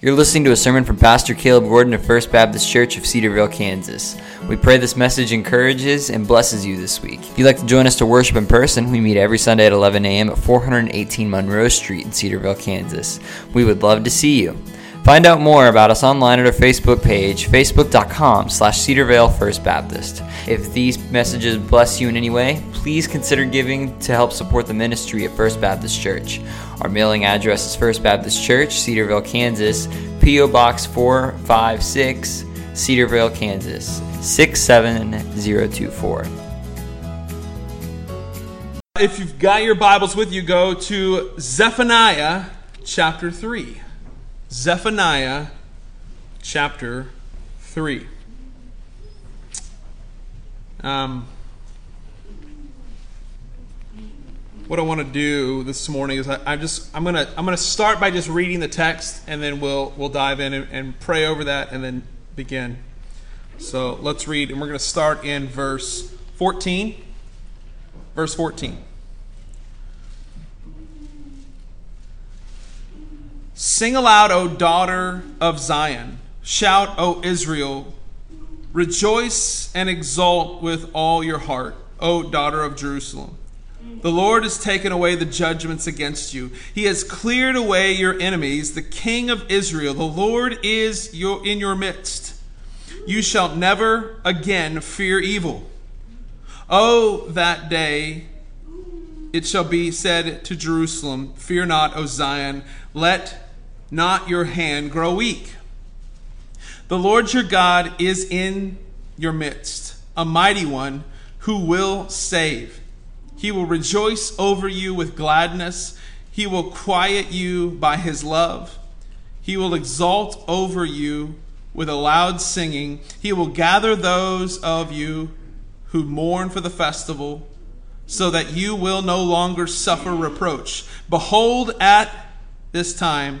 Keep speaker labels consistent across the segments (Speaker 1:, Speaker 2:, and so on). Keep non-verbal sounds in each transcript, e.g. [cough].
Speaker 1: You're listening to a sermon from Pastor Caleb Gordon of First Baptist Church of Cedar Vale, Kansas. We pray this message encourages and blesses you this week. If you'd like to join us to worship in person, we meet every Sunday at 11 a.m. at 418 Monroe Street in Cedar Vale, Kansas. We would love to see you. Find out more about us online at our Facebook page, facebook.com slash Cedarvale First Baptist. If these messages bless you in any way, please consider giving to help support the ministry at First Baptist Church. Our mailing address is First Baptist Church, Cedar Vale, Kansas, P.O. Box 456, Cedar Vale, Kansas 67024.
Speaker 2: If you've got your Bibles with you, go to Zephaniah chapter 3. Zephaniah chapter 3. Um, what I want to do this morning is I, I just I'm gonna I'm gonna start by just reading the text and then we'll we'll dive in and, and pray over that and then begin. So let's read and we're gonna start in verse 14. Verse 14. Sing aloud, O daughter of Zion. Shout, O Israel. Rejoice and exult with all your heart, O daughter of Jerusalem. The Lord has taken away the judgments against you. He has cleared away your enemies, the King of Israel. The Lord is your, in your midst. You shall never again fear evil. Oh, that day it shall be said to Jerusalem, Fear not, O Zion, let not your hand grow weak. The Lord your God is in your midst, a mighty one who will save. He will rejoice over you with gladness. He will quiet you by his love. He will exalt over you with a loud singing. He will gather those of you who mourn for the festival, so that you will no longer suffer reproach. Behold, at this time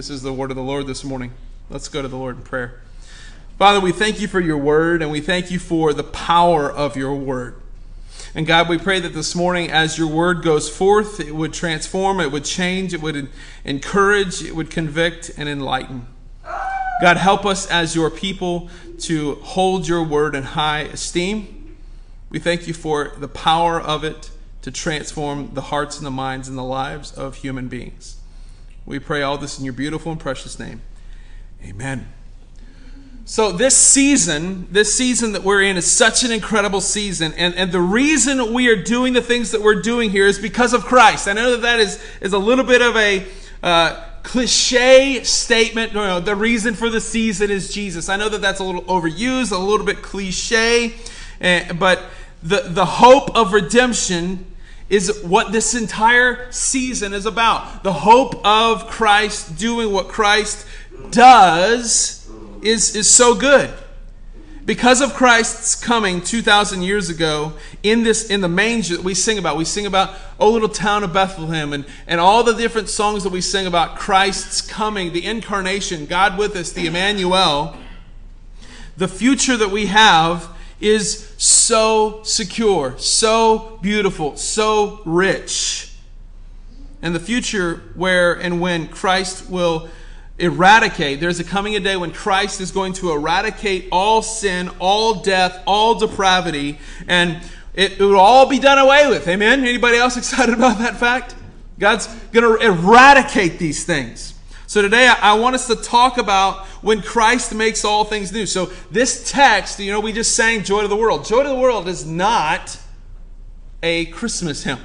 Speaker 2: This is the word of the Lord this morning. Let's go to the Lord in prayer. Father, we thank you for your word and we thank you for the power of your word. And God, we pray that this morning, as your word goes forth, it would transform, it would change, it would encourage, it would convict and enlighten. God, help us as your people to hold your word in high esteem. We thank you for the power of it to transform the hearts and the minds and the lives of human beings. We pray all this in your beautiful and precious name. Amen. So, this season, this season that we're in is such an incredible season. And, and the reason we are doing the things that we're doing here is because of Christ. I know that that is, is a little bit of a uh, cliche statement. No, know, the reason for the season is Jesus. I know that that's a little overused, a little bit cliche. Uh, but the, the hope of redemption is what this entire season is about. The hope of Christ doing what Christ does is, is so good. Because of Christ's coming 2,000 years ago in this in the manger that we sing about, we sing about O little town of Bethlehem and, and all the different songs that we sing about Christ's coming, the incarnation, God with us, the Emmanuel. The future that we have is so secure, so beautiful, so rich. And the future where and when Christ will eradicate, there's a coming a day when Christ is going to eradicate all sin, all death, all depravity, and it, it will all be done away with. Amen? Anybody else [laughs] excited about that fact? God's going to eradicate these things. So today I want us to talk about when Christ makes all things new. So this text, you know, we just sang Joy to the World. Joy to the World is not a Christmas hymn.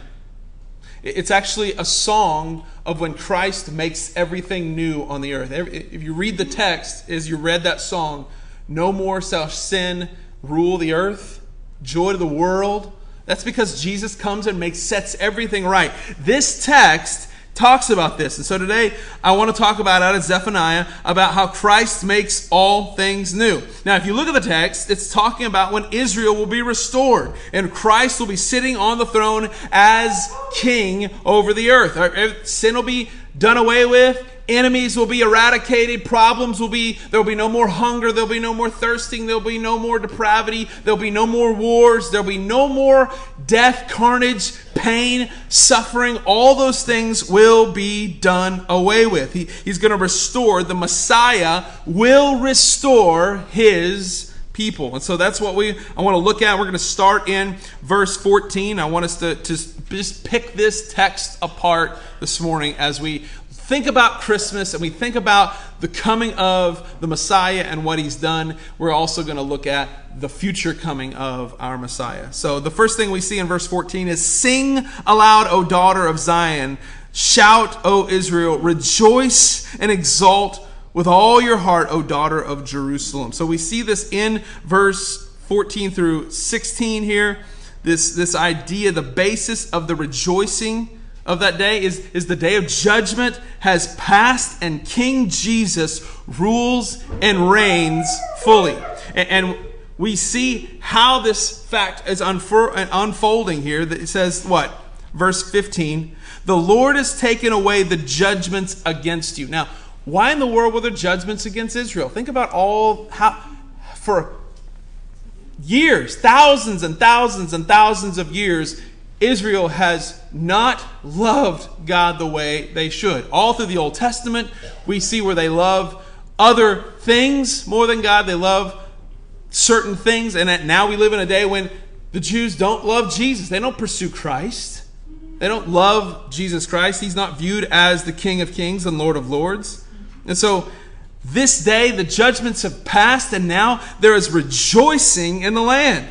Speaker 2: It's actually a song of when Christ makes everything new on the earth. If you read the text, as you read that song, no more shall sin rule the earth, joy to the world. That's because Jesus comes and makes sets everything right. This text talks about this. And so today I want to talk about out of Zephaniah about how Christ makes all things new. Now, if you look at the text, it's talking about when Israel will be restored and Christ will be sitting on the throne as king over the earth. Er, sin will be done away with Enemies will be eradicated. Problems will be, there will be no more hunger. There'll be no more thirsting. There'll be no more depravity. There'll be no more wars. There'll be no more death, carnage, pain, suffering. All those things will be done away with. He, he's going to restore, the Messiah will restore his people. And so that's what we I want to look at. We're going to start in verse 14. I want us to, to just pick this text apart this morning as we think about Christmas and we think about the coming of the Messiah and what he's done, we're also going to look at the future coming of our Messiah. So the first thing we see in verse 14 is Sing aloud, O daughter of Zion. Shout, O Israel. Rejoice and exult with all your heart, O daughter of Jerusalem. So we see this in verse 14 through 16 here. This, this idea, the basis of the rejoicing of that day is, is the day of judgment has passed and King Jesus rules and reigns fully. And, and we see how this fact is unfolding here. That it says what? Verse 15 The Lord has taken away the judgments against you. Now, why in the world were there judgments against Israel? Think about all how for years, thousands and thousands and thousands of years, Israel has not loved God the way they should. All through the Old Testament, we see where they love other things more than God. They love certain things. And now we live in a day when the Jews don't love Jesus, they don't pursue Christ. They don't love Jesus Christ. He's not viewed as the King of Kings and Lord of Lords. And so, this day, the judgments have passed, and now there is rejoicing in the land.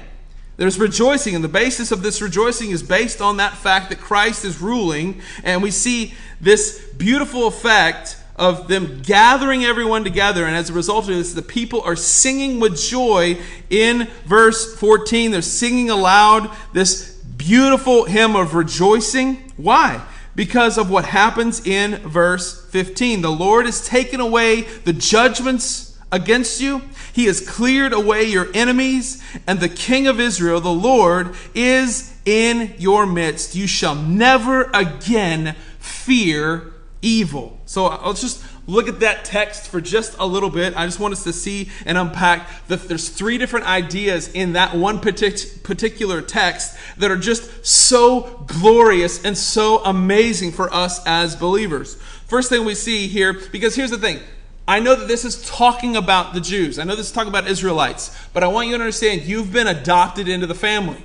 Speaker 2: There's rejoicing, and the basis of this rejoicing is based on that fact that Christ is ruling, and we see this beautiful effect of them gathering everyone together, and as a result of this, the people are singing with joy in verse 14. They're singing aloud this beautiful hymn of rejoicing. Why? Because of what happens in verse 15. The Lord has taken away the judgments against you he has cleared away your enemies, and the King of Israel, the Lord, is in your midst. You shall never again fear evil. So let's just look at that text for just a little bit. I just want us to see and unpack that there's three different ideas in that one particular text that are just so glorious and so amazing for us as believers. First thing we see here, because here's the thing I know that this is talking about the Jews. I know this is talking about Israelites. But I want you to understand you've been adopted into the family.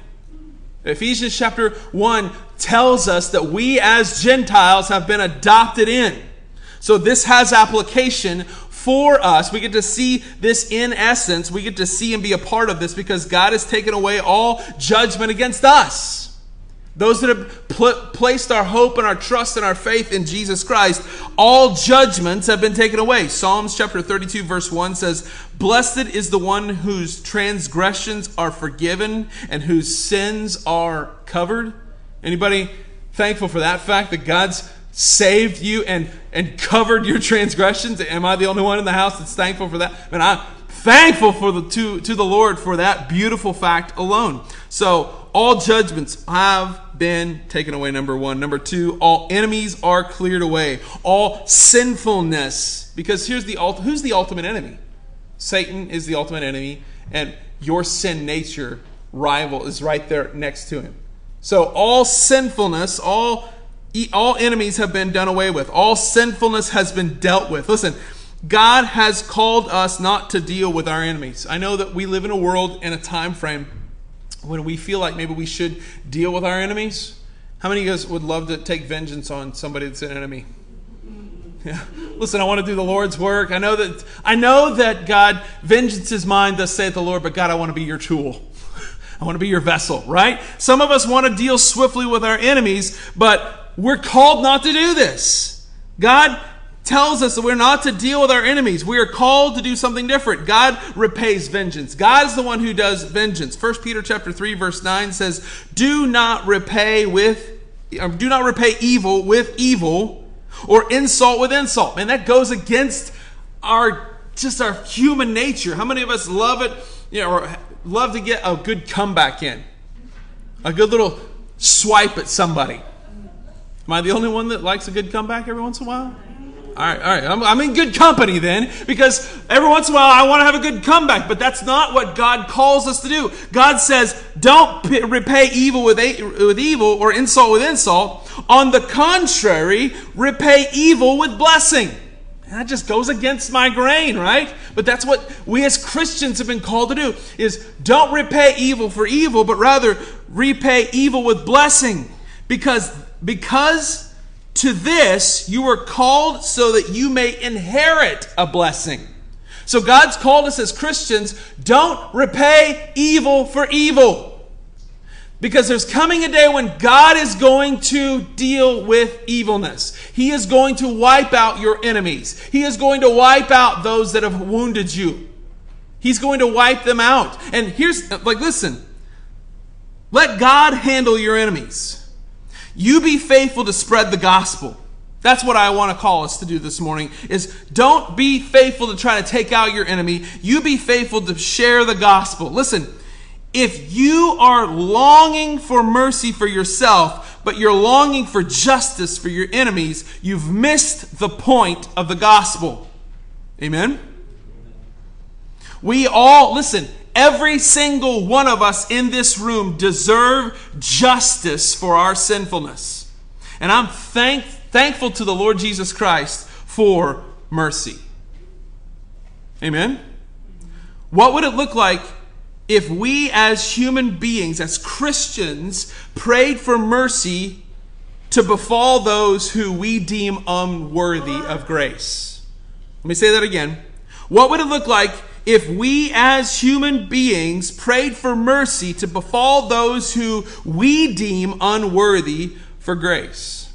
Speaker 2: Ephesians chapter 1 tells us that we as Gentiles have been adopted in. So this has application for us. We get to see this in essence. We get to see and be a part of this because God has taken away all judgment against us. Those that have pl- placed our hope and our trust and our faith in Jesus Christ, all judgments have been taken away. Psalms chapter 32, verse 1 says, Blessed is the one whose transgressions are forgiven and whose sins are covered. Anybody thankful for that fact that God's saved you and, and covered your transgressions? Am I the only one in the house that's thankful for that? And I'm thankful for the, to, to the Lord for that beautiful fact alone. So, all judgments have been taken away, number one. Number two, all enemies are cleared away. All sinfulness, because here's the who's the ultimate enemy? Satan is the ultimate enemy, and your sin nature rival is right there next to him. So all sinfulness, all all enemies have been done away with. All sinfulness has been dealt with. Listen, God has called us not to deal with our enemies. I know that we live in a world and a time frame when we feel like maybe we should deal with our enemies. How many of you guys would love to take vengeance on somebody that's an enemy? [laughs] Yeah. Listen, I want to do the Lord's work. I know that I know that God, vengeance is mine, thus saith the Lord, but God, I want to be your tool. I want to be your vessel, right? Some of us want to deal swiftly with our enemies, but we're called not to do this. God tells us that we're not to deal with our enemies. We are called to do something different. God repays vengeance. God is the one who does vengeance. 1 Peter chapter 3 verse 9 says, "Do not repay with um, do not repay evil with evil, or insult with insult. Man, that goes against our just our human nature. How many of us love it, you know, or love to get a good comeback in? A good little swipe at somebody. Am I the only one that likes a good comeback every once in a while? All right, all right. I'm, I'm, in good company then, because every once in a while I want to have a good comeback, but that's not what God calls us to do. God says, don't p- repay evil with, a- with evil or insult with insult. On the contrary, repay evil with blessing. That just goes against my grain, right? But that's what we as Christians have been called to do is don't repay evil for evil, but rather repay evil with blessing. Because because to this you were called so that you may inherit a blessing. So God's called us as Christians, don't repay evil for evil. Because there's coming a day when God is going to deal with evilness. He is going to wipe out your enemies. He is going to wipe out those that have wounded you. He's going to wipe them out. And here's, like, listen, let God handle your enemies. You be faithful to spread the gospel. That's what I want to call us to do this morning is don't be faithful to try to take out your enemy. You be faithful to share the gospel. Listen, if you are longing for mercy for yourself, but you're longing for justice for your enemies, you've missed the point of the gospel. Amen? We all, listen, Every single one of us in this room deserve justice for our sinfulness. And I'm thank, thankful to the Lord Jesus Christ for mercy. Amen? What would it look like if we, as human beings, as Christians, prayed for mercy to befall those who we deem unworthy of grace? Let me say that again. What would it look like if we as human beings prayed for mercy to befall those who we deem unworthy for grace.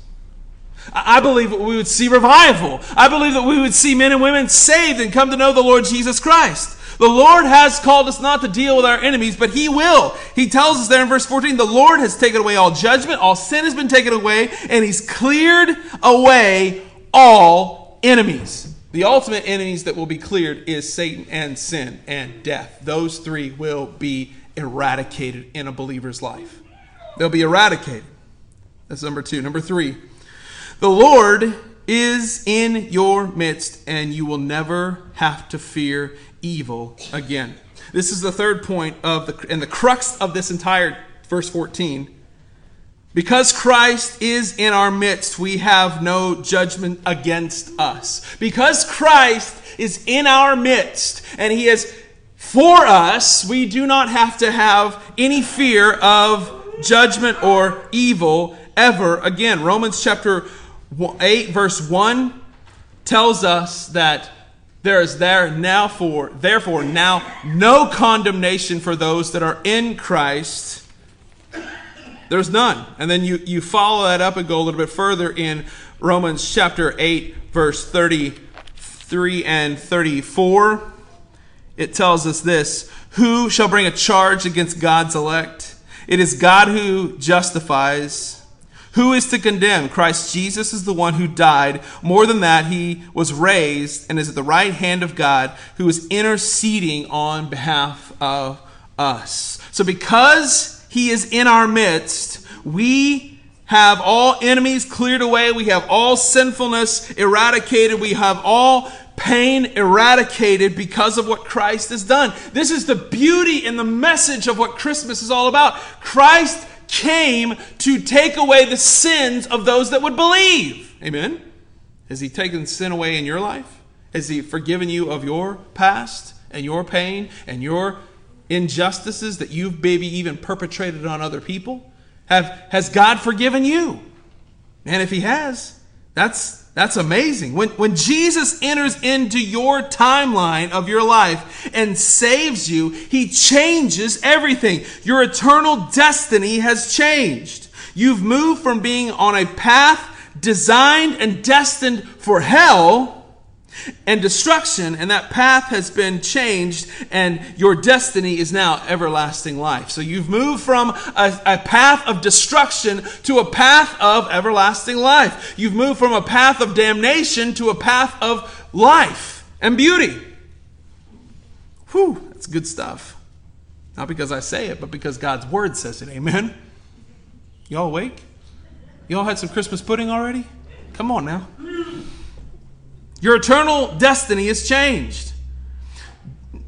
Speaker 2: I believe that we would see revival. I believe that we would see men and women saved and come to know the Lord Jesus Christ. The Lord has called us not to deal with our enemies, but He will. He tells us there in verse 14 the Lord has taken away all judgment, all sin has been taken away, and He's cleared away all enemies. The ultimate enemies that will be cleared is Satan and sin and death. Those three will be eradicated in a believer's life. They'll be eradicated. That's number two. Number three, the Lord is in your midst, and you will never have to fear evil again. This is the third point of the and the crux of this entire verse 14 because Christ is in our midst, we have no judgment against us. Because Christ is in our midst and he is for us, we do not have to have any fear of judgment or evil ever again. Romans chapter 8 verse 1 tells us that there is there now for therefore now no condemnation for those that are in Christ there's none. And then you, you follow that up and go a little bit further in Romans chapter 8, verse 33 and 34. It tells us this Who shall bring a charge against God's elect? It is God who justifies. Who is to condemn? Christ Jesus is the one who died. More than that, he was raised and is at the right hand of God, who is interceding on behalf of us. So, because he is in our midst. We have all enemies cleared away. We have all sinfulness eradicated. We have all pain eradicated because of what Christ has done. This is the beauty and the message of what Christmas is all about. Christ came to take away the sins of those that would believe. Amen. Has he taken sin away in your life? Has he forgiven you of your past and your pain and your injustices that you've maybe even perpetrated on other people? Have, has God forgiven you? And if He has, that's, that's amazing. When, when Jesus enters into your timeline of your life and saves you, He changes everything. Your eternal destiny has changed. You've moved from being on a path designed and destined for hell and destruction, and that path has been changed, and your destiny is now everlasting life. So you've moved from a, a, path of destruction to a path of everlasting life. You've moved from a path of damnation to a path of life and beauty. Whew, that's good stuff. Not because I say it, but because God's word says it. Amen. Y'all awake? Y'all had some Christmas pudding already? Come on now. Your eternal destiny is changed.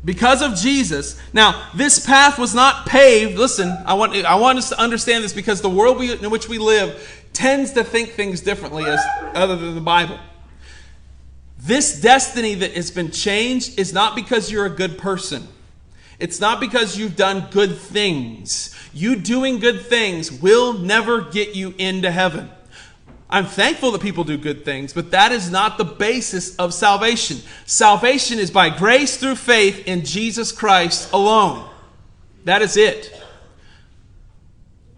Speaker 2: Because of Jesus. Now, this path was not paved. Listen, I want, I want us to understand this because the world we, in which we live tends to think things differently as other than the Bible. This destiny that has been changed is not because you're a good person. It's not because you've done good things. You doing good things will never get you into heaven. I'm thankful that people do good things, but that is not the basis of salvation. Salvation is by grace through faith in Jesus Christ alone. That is it.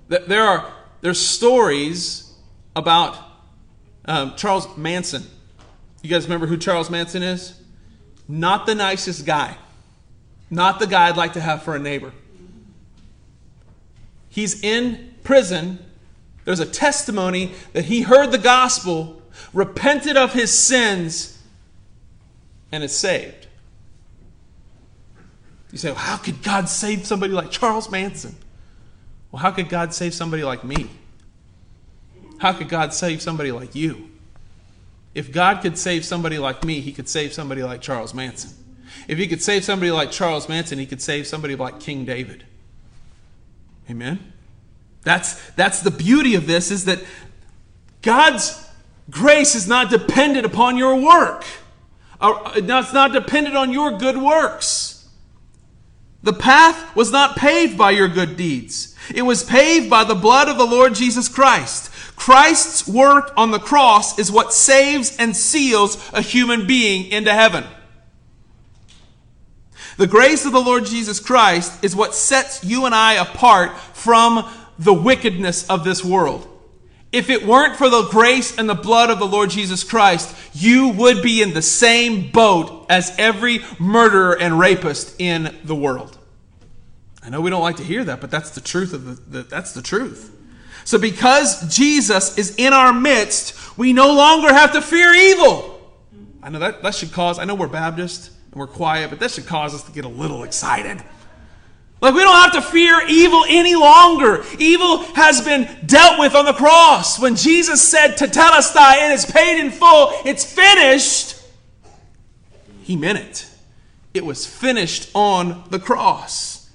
Speaker 2: There are there's stories about um, Charles Manson. You guys remember who Charles Manson is? Not the nicest guy. Not the guy I'd like to have for a neighbor. He's in prison there's a testimony that he heard the gospel, repented of his sins, and is saved. You say, well, how could God save somebody like Charles Manson? Well, how could God save somebody like me? How could God save somebody like you? If God could save somebody like me, he could save somebody like Charles Manson. If he could save somebody like Charles Manson, he could save somebody like King David. Amen? That's, that's the beauty of this is that God's grace is not dependent upon your work. Uh, it's not dependent on your good works. The path was not paved by your good deeds. It was paved by the blood of the Lord Jesus Christ. Christ's work on the cross is what saves and seals a human being into heaven. The grace of the Lord Jesus Christ is what sets you and I apart from the wickedness of this world. If it weren't for the grace and the blood of the Lord Jesus Christ, you would be in the same boat as every murderer and rapist in the world. I know we don't like to hear that, but that's the truth of the, the that's the truth. So because Jesus is in our midst, we no longer have to fear evil. I know that that should cause I know we're Baptist and we're quiet, but that should cause us to get a little excited. Like, we don't have to fear evil any longer. Evil has been dealt with on the cross. When Jesus said, to tell Tetelestai, and it is paid in full, it's finished, he meant it. It was finished on the cross.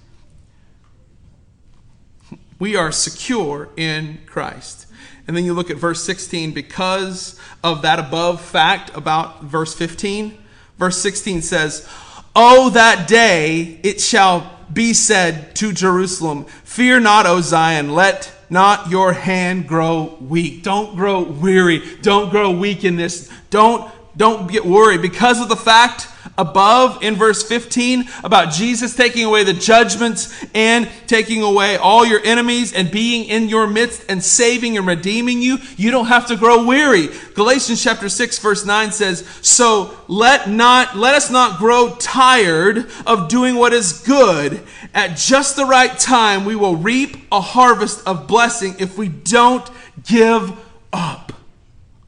Speaker 2: We are secure in Christ. And then you look at verse 16, because of that above fact about verse 15, verse 16 says, Oh, that day it shall be said to Jerusalem, Fear not, O Zion, let not your hand grow weak. Don't grow weary. Don't grow weak in this. Don't, don't get worried because of the fact above in verse 15 about Jesus taking away the judgments and taking away all your enemies and being in your midst and saving and redeeming you, you don't have to grow weary. Galatians chapter 6 verse 9 says, "So let not let us not grow tired of doing what is good. At just the right time we will reap a harvest of blessing if we don't give up."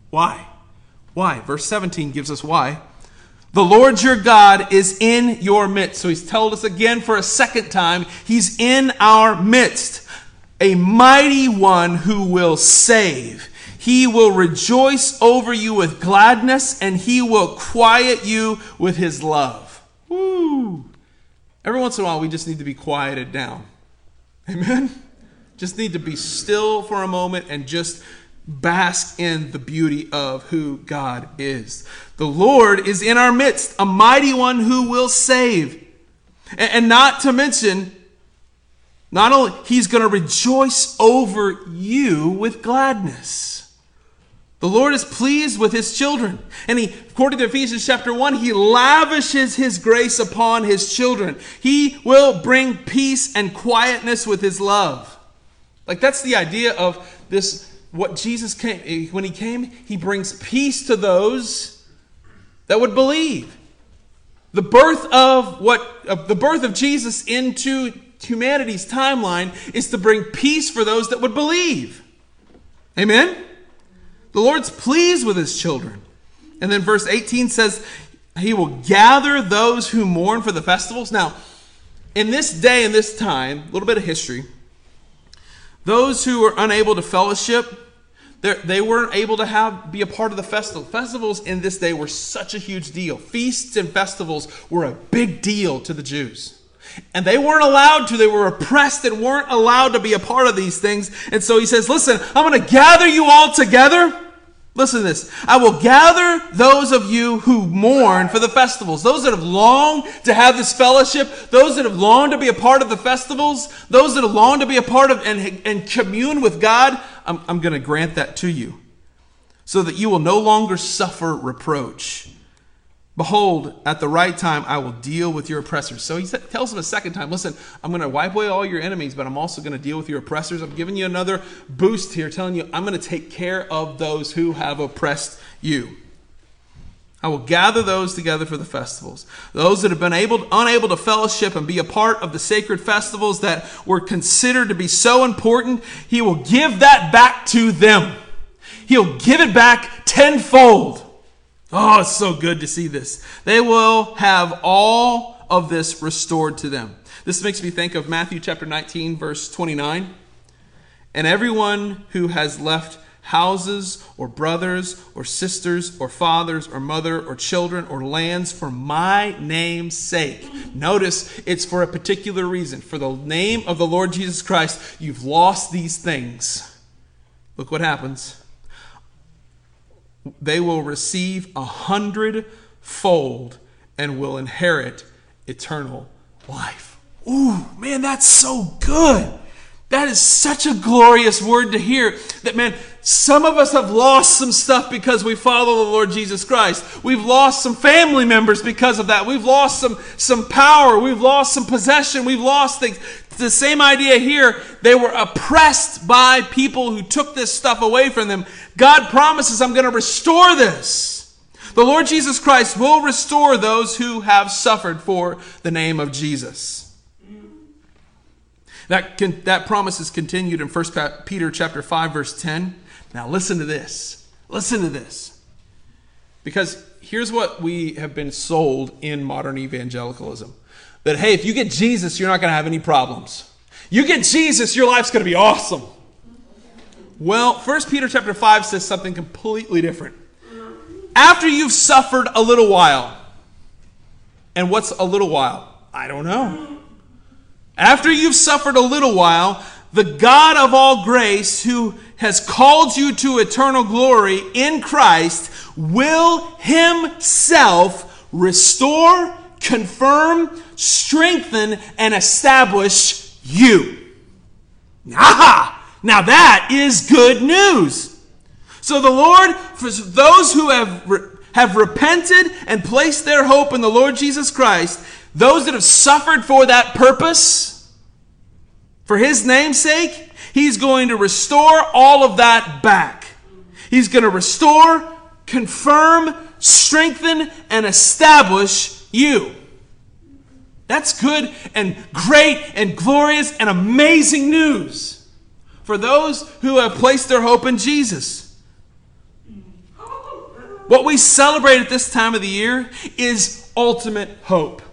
Speaker 2: Why? Why? Verse 17 gives us why. The Lord your God is in your midst. So he's told us again for a second time, he's in our midst. A mighty one who will save. He will rejoice over you with gladness and he will quiet you with his love. Woo! Every once in a while, we just need to be quieted down. Amen? Just need to be still for a moment and just bask in the beauty of who God is. The Lord is in our midst, a mighty one who will save. And, not to mention, not only, he's going to rejoice over you with gladness. The Lord is pleased with his children. And he, according to Ephesians chapter 1, he lavishes his grace upon his children. He will bring peace and quietness with his love. Like that's the idea of this what Jesus came, when he came, he brings peace to those that would believe. The birth of what the birth of Jesus into humanity's timeline is to bring peace for those that would believe. Amen. The Lord's pleased with his children. And then verse 18 says, He will gather those who mourn for the festivals. Now, in this day and this time, a little bit of history, those who were unable to fellowship, they weren't able to have be a part of the festival. Festivals in this day were such a huge deal. Feasts and festivals were a big deal to the Jews. And they weren't allowed to. They were oppressed and weren't allowed to be a part of these things. And so he says, Listen, I'm going to gather you all together Listen to this. I will gather those of you who mourn for the festivals, those that have longed to have this fellowship, those that have longed to be a part of the festivals, those that have longed to be a part of and, and commune with God. I'm, I'm going to grant that to you so that you will no longer suffer reproach. Behold, at the right time, I will deal with your oppressors. So he tells him a second time, listen, I'm going to wipe away all your enemies, but I'm also going to deal with your oppressors. I'm giving you another boost here, telling you I'm going to take care of those who have oppressed you. I will gather those together for the festivals. Those that have been able, unable to fellowship and be a part of the sacred festivals that were considered to be so important, he will give that back to them. He'll give it back tenfold. Oh, it's so good to see this. They will have all of this restored to them. This makes me think of Matthew chapter 19, verse 29. And everyone who has left houses or brothers or sisters or fathers or mother or children or lands for my name's sake. Notice it's for a particular reason. For the name of the Lord Jesus Christ, you've lost these things. Look what happens they will receive a hundredfold and will inherit eternal life. Ooh, man, that's so good. That is such a glorious word to hear. That, man, some of us have lost some stuff because we follow the Lord Jesus Christ. We've lost some family members because of that. We've lost some, some power. We've lost some possession. We've lost things. It's the same idea here. They were oppressed by people who took this stuff away from them. God promises, I'm going to restore this. The Lord Jesus Christ will restore those who have suffered for the name of Jesus. That, can, that promise is continued in 1 Peter chapter 5, verse 10. Now listen to this. Listen to this. Because here's what we have been sold in modern evangelicalism. That, hey, if you get Jesus, you're not going to have any problems. You get Jesus, your life's going to be awesome. Well, 1 Peter chapter 5 says something completely different. After you've suffered a little while, and what's a little while? I don't know. After you've suffered a little while, the God of all grace, who has called you to eternal glory in Christ, will himself restore, confirm, strengthen, and establish you. Aha! Now that is good news. So the Lord, for those who have, have repented and placed their hope in the Lord Jesus Christ, those that have suffered for that purpose, for his name's sake, he's going to restore all of that back. He's going to restore, confirm, strengthen, and establish you. That's good and great and glorious and amazing news for those who have placed their hope in Jesus. What we celebrate at this time of the year is ultimate hope.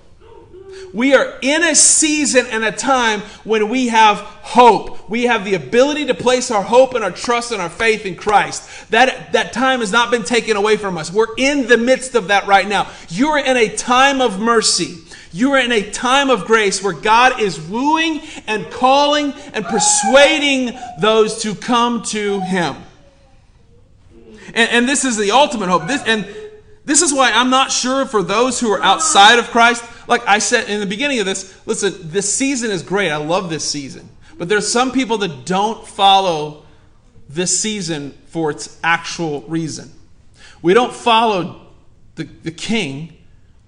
Speaker 2: We are in a season and a time when we have hope. We have the ability to place our hope and our trust and our faith in Christ. That, that time has not been taken away from us. We're in the midst of that right now. You're in a time of mercy. You are in a time of grace where God is wooing and calling and persuading those to come to Him. And, and this is the ultimate hope. This, and this is why I'm not sure for those who are outside of Christ. Like I said in the beginning of this, listen, this season is great. I love this season. But there's some people that don't follow this season for its actual reason. We don't follow the, the king.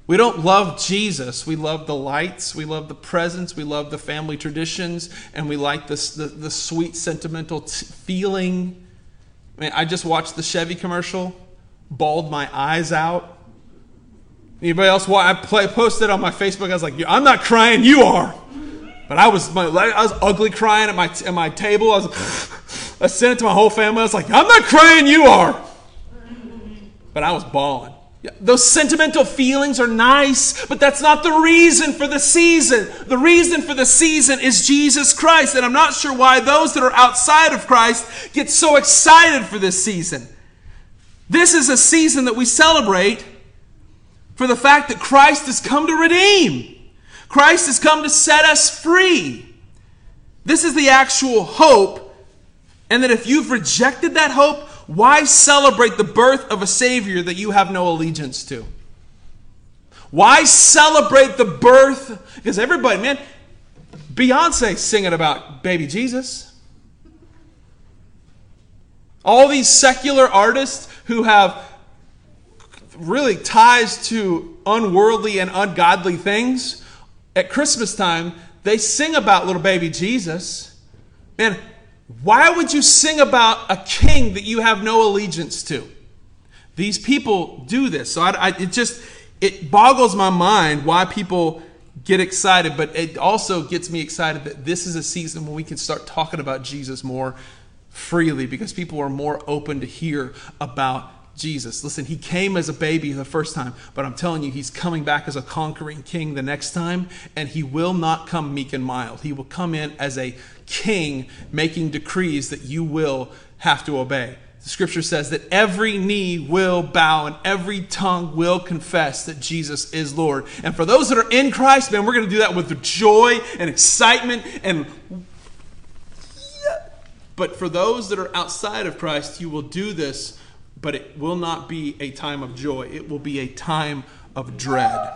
Speaker 2: We don't love Jesus. We love the lights. We love the presents. We love the family traditions. And we like this, the, the sweet, sentimental t- feeling. I mean, I just watched the Chevy commercial bawled my eyes out Anybody else? Why I play, posted on my Facebook. I was like, "I'm not crying, you are." But I was my, I was ugly crying at my at my table. I was [sighs] I sent it to my whole family. I was like, "I'm not crying, you are." But I was bawling. Those sentimental feelings are nice, but that's not the reason for the season. The reason for the season is Jesus Christ. And I'm not sure why those that are outside of Christ get so excited for this season. This is a season that we celebrate for the fact that Christ has come to redeem. Christ has come to set us free. This is the actual hope. And that if you've rejected that hope, why celebrate the birth of a Savior that you have no allegiance to? Why celebrate the birth? Because everybody, man, Beyonce singing about baby Jesus. All these secular artists who have really ties to unworldly and ungodly things, at Christmas time, they sing about little baby Jesus. Man, why would you sing about a king that you have no allegiance to? These people do this. So I, I, it just it boggles my mind why people get excited, but it also gets me excited that this is a season when we can start talking about Jesus more freely because people are more open to hear about Jesus. Listen, he came as a baby the first time, but I'm telling you, he's coming back as a conquering king the next time, and he will not come meek and mild. He will come in as a king making decrees that you will have to obey. The scripture says that every knee will bow and every tongue will confess that Jesus is Lord. And for those that are in Christ, man, we're going to do that with joy and excitement and but for those that are outside of Christ, you will do this but it will not be a time of joy. It will be a time of dread.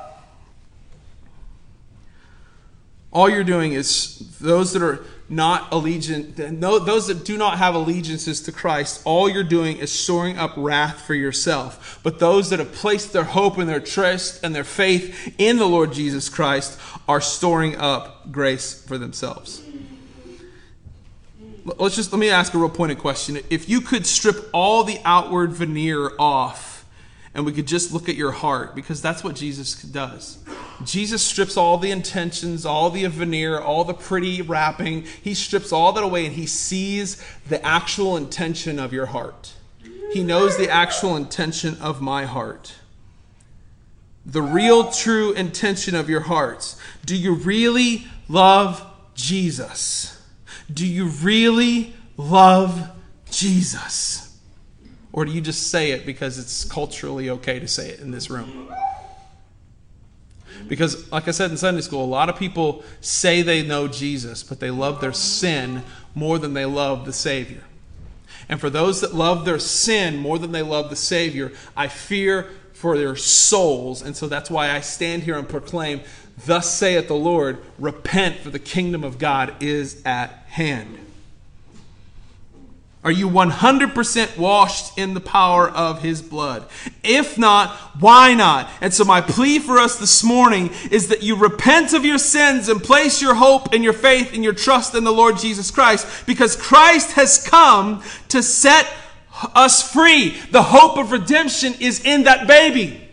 Speaker 2: All you're doing is those that are not allegiant, those that do not have allegiances to Christ, all you're doing is storing up wrath for yourself. But those that have placed their hope and their trust and their faith in the Lord Jesus Christ are storing up grace for themselves let's just let me ask a real pointed question. If you could strip all the outward veneer off and we could just look at your heart, because that's what Jesus does. Jesus strips all the intentions, all the veneer, all the pretty wrapping. He strips all that away and he sees the actual intention of your heart. He knows the actual intention of my heart. The real, true intention of your hearts. Do you really love Jesus? Do you really love Jesus? Or do you just say it because it's culturally okay to say it in this room? Because, like I said in Sunday school, a lot of people say they know Jesus, but they love their sin more than they love the Savior. And for those that love their sin more than they love the Savior, I fear for their souls. And so that's why I stand here and proclaim Thus saith the Lord, repent, for the kingdom of God is at hand. Are you 100% washed in the power of his blood? If not, why not? And so, my plea for us this morning is that you repent of your sins and place your hope and your faith and your trust in the Lord Jesus Christ because Christ has come to set us free. The hope of redemption is in that baby.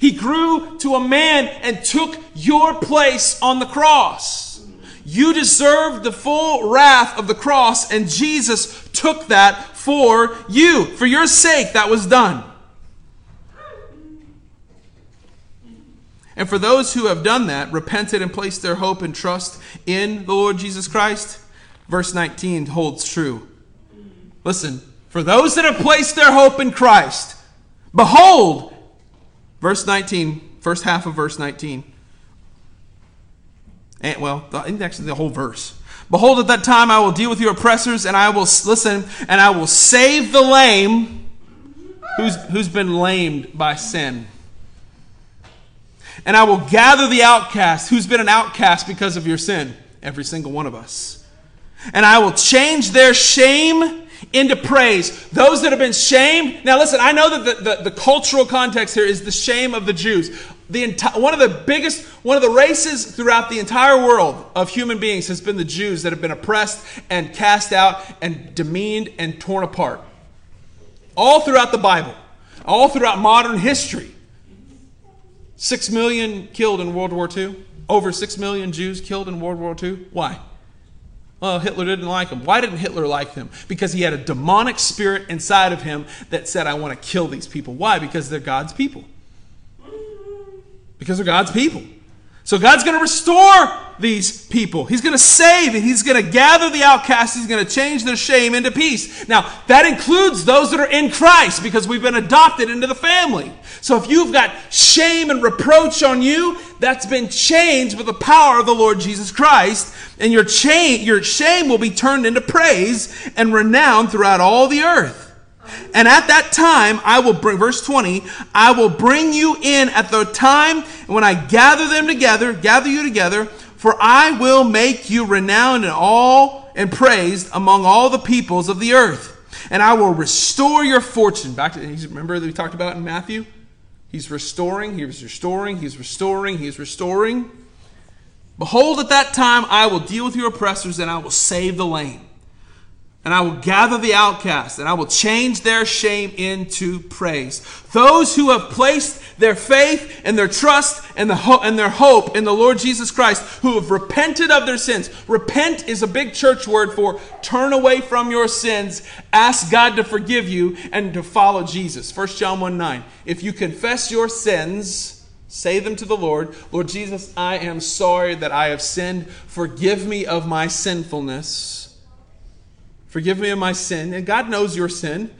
Speaker 2: He grew to a man and took your place on the cross. You deserved the full wrath of the cross, and Jesus took that for you. For your sake, that was done. And for those who have done that, repented and placed their hope and trust in the Lord Jesus Christ, verse 19 holds true. Listen, for those that have placed their hope in Christ, behold, Verse 19, first half of verse 19. And, well, actually the whole verse. Behold, at that time I will deal with your oppressors, and I will listen, and I will save the lame who's, who's been lamed by sin. And I will gather the outcast who's been an outcast because of your sin, every single one of us. And I will change their shame into praise. Those that have been shamed. Now, listen, I know that the, the, the cultural context here is the shame of the Jews. The enti- one of the biggest, one of the races throughout the entire world of human beings has been the Jews that have been oppressed and cast out and demeaned and torn apart. All throughout the Bible, all throughout modern history. Six million killed in World War II. Over six million Jews killed in World War II. Why? Well, Hitler didn't like him. Why didn't Hitler like them? Because he had a demonic spirit inside of him that said, I want to kill these people. Why? Because they're God's people. Because they're God's people. So God's going to restore these people. He's going to save and he's going to gather the outcasts. He's going to change their shame into peace. Now, that includes those that are in Christ because we've been adopted into the family. So if you've got shame and reproach on you, that's been changed with the power of the Lord Jesus Christ. And your, cha- your shame will be turned into praise and renown throughout all the earth. And at that time, I will bring, verse 20, I will bring you in at the time when I gather them together, gather you together, for I will make you renowned in all and praised among all the peoples of the earth. And I will restore your fortune. Back to, remember that we talked about in Matthew? He's restoring, he's restoring, he's restoring, he's restoring. Behold, at that time I will deal with your oppressors and I will save the lame and I will gather the outcast, and I will change their shame into praise. Those who have placed their faith and their trust and, the ho- and their hope in the Lord Jesus Christ, who have repented of their sins. Repent is a big church word for turn away from your sins, ask God to forgive you, and to follow Jesus. 1 John 1 9. If you confess your sins, say them to the Lord Lord Jesus, I am sorry that I have sinned. Forgive me of my sinfulness Forgive me of my sin. And God knows your sin.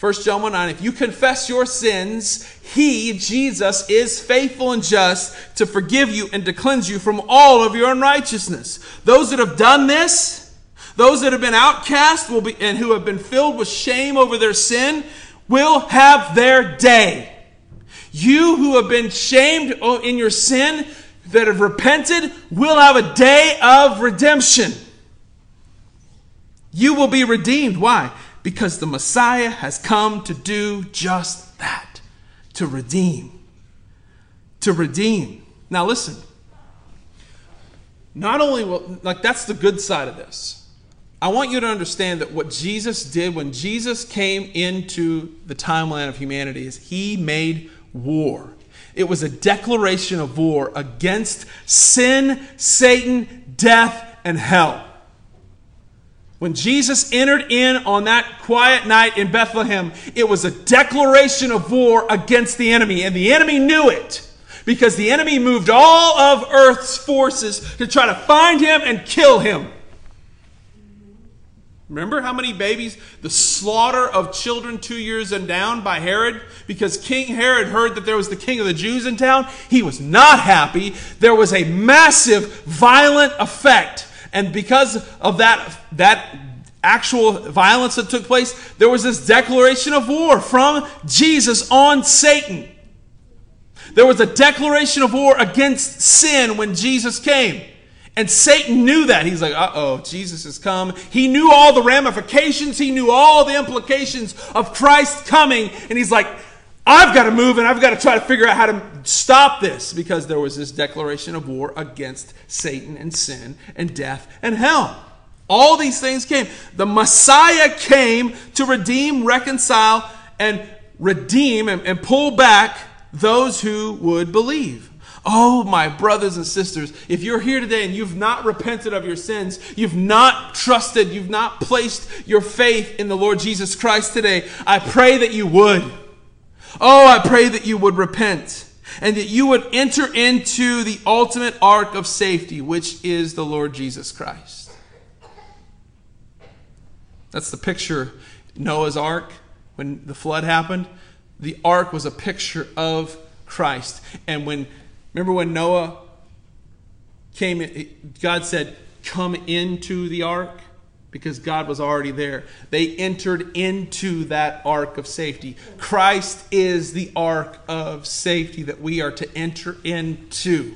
Speaker 2: 1 John 1 9, if you confess your sins, He, Jesus, is faithful and just to forgive you and to cleanse you from all of your unrighteousness. Those that have done this, those that have been outcast will be, and who have been filled with shame over their sin, will have their day. You who have been shamed in your sin, that have repented, will have a day of redemption. You will be redeemed. Why? Because the Messiah has come to do just that to redeem. To redeem. Now, listen. Not only will, like, that's the good side of this. I want you to understand that what Jesus did when Jesus came into the timeline of humanity is he made war. It was a declaration of war against sin, Satan, death, and hell. When Jesus entered in on that quiet night in Bethlehem, it was a declaration of war against the enemy, and the enemy knew it because the enemy moved all of earth's forces to try to find him and kill him. Remember how many babies? The slaughter of children two years and down by Herod? Because King Herod heard that there was the king of the Jews in town. He was not happy. There was a massive, violent effect and because of that, that actual violence that took place, there was this declaration of war from Jesus on Satan. There was a declaration of war against sin when Jesus came. And Satan knew that. He's like, uh oh, Jesus has come. He knew all the ramifications, he knew all the implications of Christ coming. And he's like, I've got to move and I've got to try to figure out how to stop this because there was this declaration of war against Satan and sin and death and hell. All these things came. The Messiah came to redeem, reconcile, and redeem and, and pull back those who would believe. Oh, my brothers and sisters, if you're here today and you've not repented of your sins, you've not trusted, you've not placed your faith in the Lord Jesus Christ today, I pray that you would. Oh, I pray that you would repent and that you would enter into the ultimate ark of safety, which is the Lord Jesus Christ. That's the picture Noah's ark when the flood happened. The ark was a picture of Christ. And when remember when Noah came God said, "Come into the ark." Because God was already there. They entered into that ark of safety. Christ is the ark of safety that we are to enter into.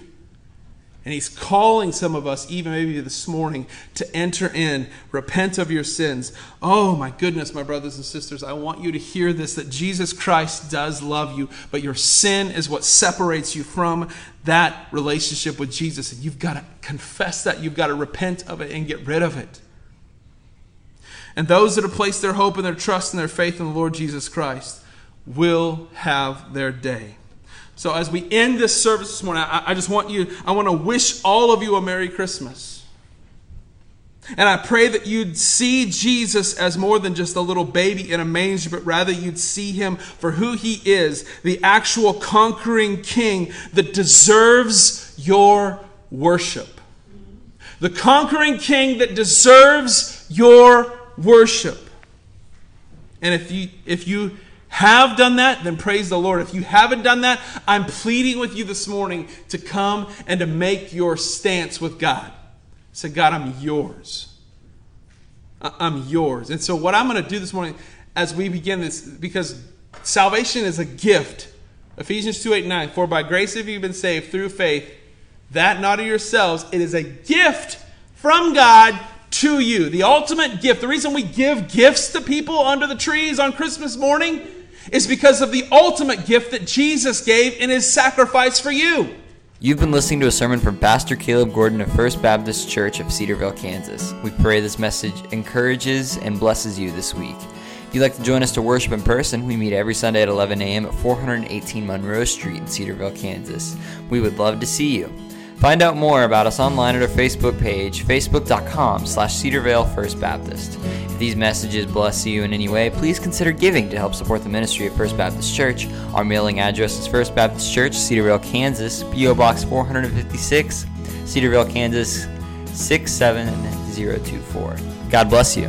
Speaker 2: And he's calling some of us, even maybe this morning, to enter in, repent of your sins. Oh my goodness, my brothers and sisters, I want you to hear this that Jesus Christ does love you, but your sin is what separates you from that relationship with Jesus. And you've got to confess that, you've got to repent of it and get rid of it. And those that have placed their hope and their trust and their faith in the Lord Jesus Christ will have their day. So as we end this service this morning, I, I just want you, I want to wish all of you a Merry Christmas. And I pray that you'd see Jesus as more than just a little baby in a manger, but rather you'd see him for who he is, the actual conquering king that deserves your worship. The conquering king that deserves your worship. And if you if you have done that, then praise the Lord. If you haven't done that, I'm pleading with you this morning to come and to make your stance with God. Say, God, I'm yours. I'm yours. And so, what I'm going to do this morning as we begin this, because salvation is a gift. Ephesians 2 8 9. For by grace have you been saved through faith, that not of yourselves. It is a gift from God to you. The ultimate gift. The reason we give gifts to people under the trees on Christmas morning is because of the ultimate gift that Jesus gave in his sacrifice for you.
Speaker 1: You've been listening to a sermon from Pastor Caleb Gordon of First Baptist Church of Cedar Vale, Kansas. We pray this message encourages and blesses you this week. If you'd like to join us to worship in person, we meet every Sunday at 11 a.m. at 418 Monroe Street in Cedar Vale, Kansas. We would love to see you. Find out more about us online at our Facebook page, facebook.com slash Cedarvale First Baptist. If these messages bless you in any way, please consider giving to help support the ministry of First Baptist Church. Our mailing address is First Baptist Church, Cedar Vale, Kansas, P.O. Box 456, Cedar Vale, Kansas 67024. God bless you.